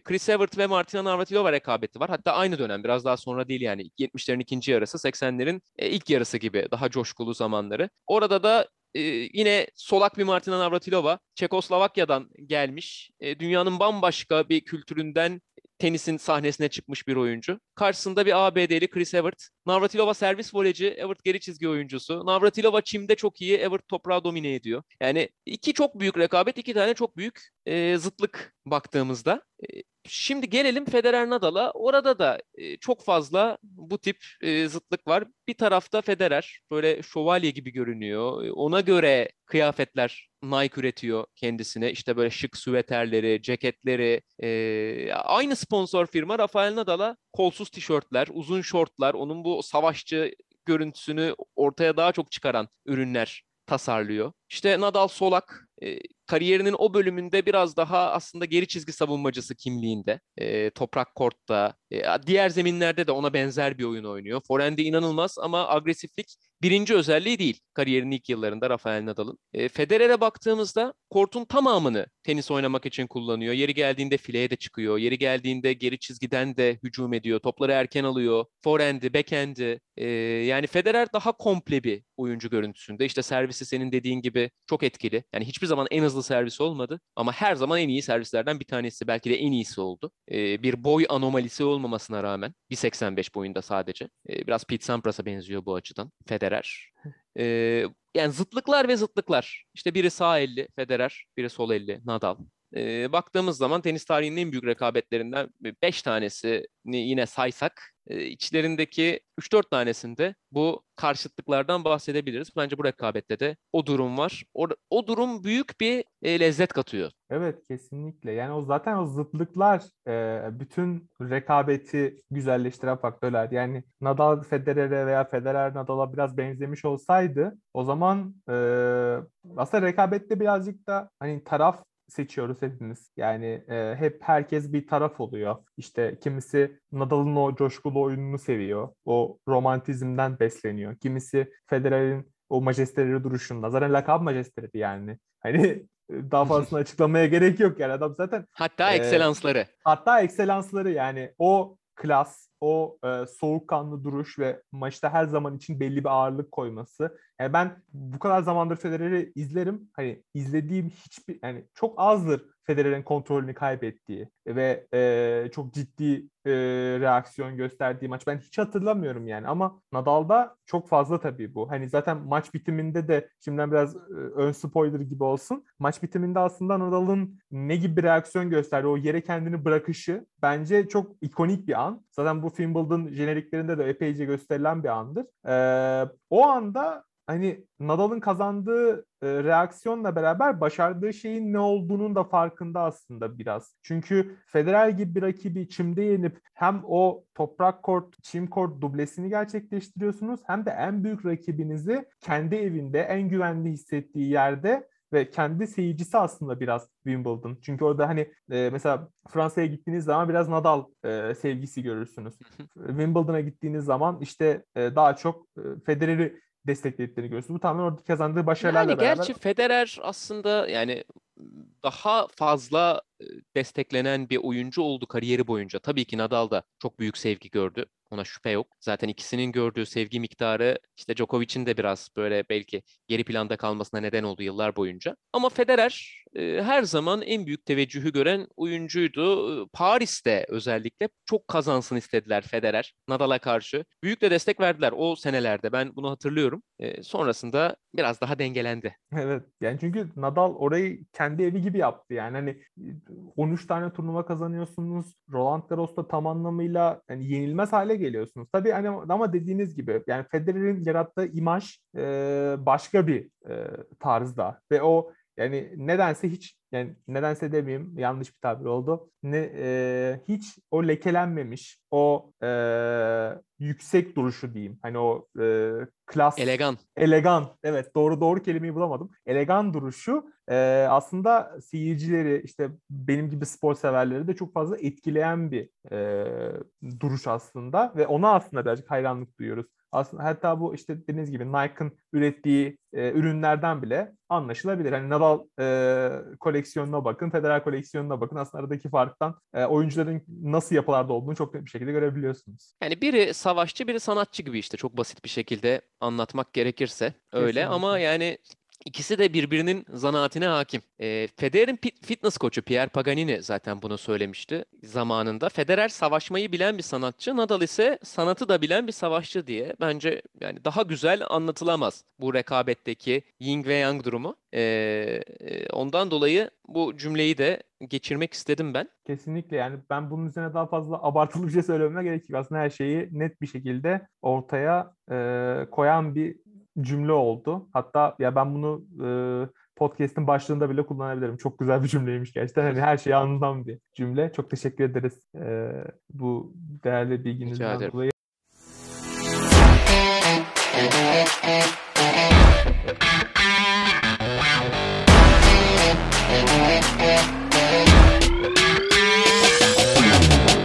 Chris Evert ve Martina Navratilova rekabeti var. Hatta aynı dönem biraz daha sonra değil yani 70'lerin ikinci yarısı 80'lerin e, ilk yarısı gibi daha coşkulu zamanları. Orada da e, yine solak bir Martina Navratilova Çekoslovakya'dan gelmiş. E, dünyanın bambaşka bir kültüründen tenisin sahnesine çıkmış bir oyuncu. Karşısında bir ABD'li Chris Evert. Navratilova servis voleyci, Evert geri çizgi oyuncusu. Navratilova çimde çok iyi, Evert toprağı domine ediyor. Yani iki çok büyük rekabet, iki tane çok büyük e, zıtlık baktığımızda. E, şimdi gelelim Federer Nadal'a. Orada da e, çok fazla bu tip e, zıtlık var. Bir tarafta Federer böyle şövalye gibi görünüyor. Ona göre kıyafetler Nike üretiyor kendisine. İşte böyle şık süveterleri, ceketleri. E, aynı sponsor firma Rafael Nadal'a kolsuz tişörtler, uzun şortlar, onun bu savaşçı görüntüsünü ortaya daha çok çıkaran ürünler tasarlıyor. İşte Nadal solak, e, kariyerinin o bölümünde biraz daha aslında geri çizgi savunmacısı kimliğinde. E, toprak kortta, e, diğer zeminlerde de ona benzer bir oyun oynuyor. Forehand'i inanılmaz ama agresiflik birinci özelliği değil kariyerinin ilk yıllarında Rafael Nadal'ın. E, Federer'e baktığımızda kortun tamamını tenis oynamak için kullanıyor. Yeri geldiğinde fileye de çıkıyor. Yeri geldiğinde geri çizgiden de hücum ediyor. Topları erken alıyor. Forehand'i, backhand'i. E, yani Federer daha komple bir oyuncu görüntüsünde. İşte servisi senin dediğin gibi çok etkili. Yani hiçbir zaman en hızlı servis olmadı ama her zaman en iyi servislerden bir tanesi. Belki de en iyisi oldu. E, bir boy anomalisi olmamasına rağmen 1.85 boyunda sadece. E, biraz Pete Sampras'a benziyor bu açıdan. Federer. E, yani zıtlıklar ve zıtlıklar. İşte biri sağ elli Federer, biri sol elli Nadal. E, baktığımız zaman tenis tarihinin en büyük rekabetlerinden 5 tanesini yine saysak e, içlerindeki 3-4 tanesinde bu karşıtlıklardan bahsedebiliriz. Bence bu rekabette de o durum var. O, o durum büyük bir e, lezzet katıyor. Evet kesinlikle. Yani o zaten o zıtlıklar e, bütün rekabeti güzelleştiren faktörler. Yani Nadal Federer'e veya Federer Nadal'a biraz benzemiş olsaydı o zaman e, aslında rekabette birazcık da hani taraf seçiyoruz hepimiz. Yani e, hep herkes bir taraf oluyor. İşte kimisi Nadal'ın o coşkulu oyununu seviyor. O romantizmden besleniyor. Kimisi Federer'in o majesteleri duruşunda. Zaten lakab majesteleri yani. <laughs> Hani daha fazlasını açıklamaya gerek yok yani adam zaten. Hatta e, ekselansları. Hatta ekselansları yani o klas, o e, soğukkanlı duruş ve maçta her zaman için belli bir ağırlık koyması. Yani ben bu kadar zamandır Federer'i izlerim. Hani izlediğim hiçbir yani çok azdır Federer'in kontrolünü kaybettiği ve e, çok ciddi e, reaksiyon gösterdiği maç ben hiç hatırlamıyorum yani ama Nadal'da çok fazla tabii bu. Hani zaten maç bitiminde de şimdiden biraz e, ön spoiler gibi olsun. Maç bitiminde aslında Nadal'ın ne gibi bir reaksiyon gösterdi o yere kendini bırakışı bence çok ikonik bir an. Zaten bu Wimbledon jeneriklerinde de epeyce gösterilen bir andır. E, o anda hani Nadal'ın kazandığı e, reaksiyonla beraber başardığı şeyin ne olduğunun da farkında aslında biraz. Çünkü Federer gibi bir rakibi çimde yenip hem o toprak kort, çim kort dublesini gerçekleştiriyorsunuz hem de en büyük rakibinizi kendi evinde en güvenli hissettiği yerde ve kendi seyircisi aslında biraz Wimbledon. Çünkü orada hani e, mesela Fransa'ya gittiğiniz zaman biraz Nadal e, sevgisi görürsünüz. Wimbledon'a gittiğiniz zaman işte e, daha çok e, Federer'i desteklediklerini görüyorsunuz. Bu tamamen orada kazandığı başarılarla yani beraber. Gerçi Federer aslında yani daha fazla desteklenen bir oyuncu oldu kariyeri boyunca. Tabii ki Nadal da çok büyük sevgi gördü. Ona şüphe yok. Zaten ikisinin gördüğü sevgi miktarı işte Djokovic'in de biraz böyle belki geri planda kalmasına neden oldu yıllar boyunca. Ama Federer e, her zaman en büyük teveccühü gören oyuncuydu. Paris'te özellikle çok kazansın istediler Federer Nadal'a karşı. Büyük de destek verdiler o senelerde. Ben bunu hatırlıyorum. E, sonrasında biraz daha dengelendi. Evet. Yani çünkü Nadal orayı kendi evi gibi yaptı. Yani hani 13 tane turnuva kazanıyorsunuz. Roland Garros'ta tam anlamıyla yani yenilmez hale geliyorsunuz. Tabii hani ama dediğiniz gibi yani Federer'in yarattığı imaj e, başka bir e, tarzda ve o yani nedense hiç yani nedense demeyeyim yanlış bir tabir oldu. Ne e, hiç o lekelenmemiş, o e, yüksek duruşu diyeyim. Hani o e, klas elegan. Elegan. Evet, doğru doğru kelimeyi bulamadım. Elegan duruşu e, aslında seyircileri işte benim gibi spor severleri de çok fazla etkileyen bir e, duruş aslında ve ona aslında birazcık hayranlık duyuyoruz. Aslında hatta bu işte dediğiniz gibi Nike'ın ürettiği e, ürünlerden bile anlaşılabilir. Hani Nadal e, koleksiyonuna bakın, Federer koleksiyonuna bakın. Aslında aradaki farktan e, oyuncuların nasıl yapılarda olduğunu çok net bir şekilde görebiliyorsunuz. Yani biri savaşçı, biri sanatçı gibi işte çok basit bir şekilde anlatmak gerekirse öyle Kesinlikle. ama yani İkisi de birbirinin zanaatine hakim. E, Federer'in fitness koçu Pierre Paganini zaten bunu söylemişti zamanında. Federer savaşmayı bilen bir sanatçı, Nadal ise sanatı da bilen bir savaşçı diye. Bence yani daha güzel anlatılamaz bu rekabetteki yin ve yang durumu. E, e, ondan dolayı bu cümleyi de geçirmek istedim ben. Kesinlikle yani ben bunun üzerine daha fazla abartılı bir şey söylememe gerek yok. Aslında her şeyi net bir şekilde ortaya e, koyan bir cümle oldu. Hatta ya ben bunu e, podcast'in başlığında bile kullanabilirim. Çok güzel bir cümleymiş gerçekten. Hani her şeyi anladan bir cümle. Çok teşekkür ederiz e, bu değerli bilginizden dolayı.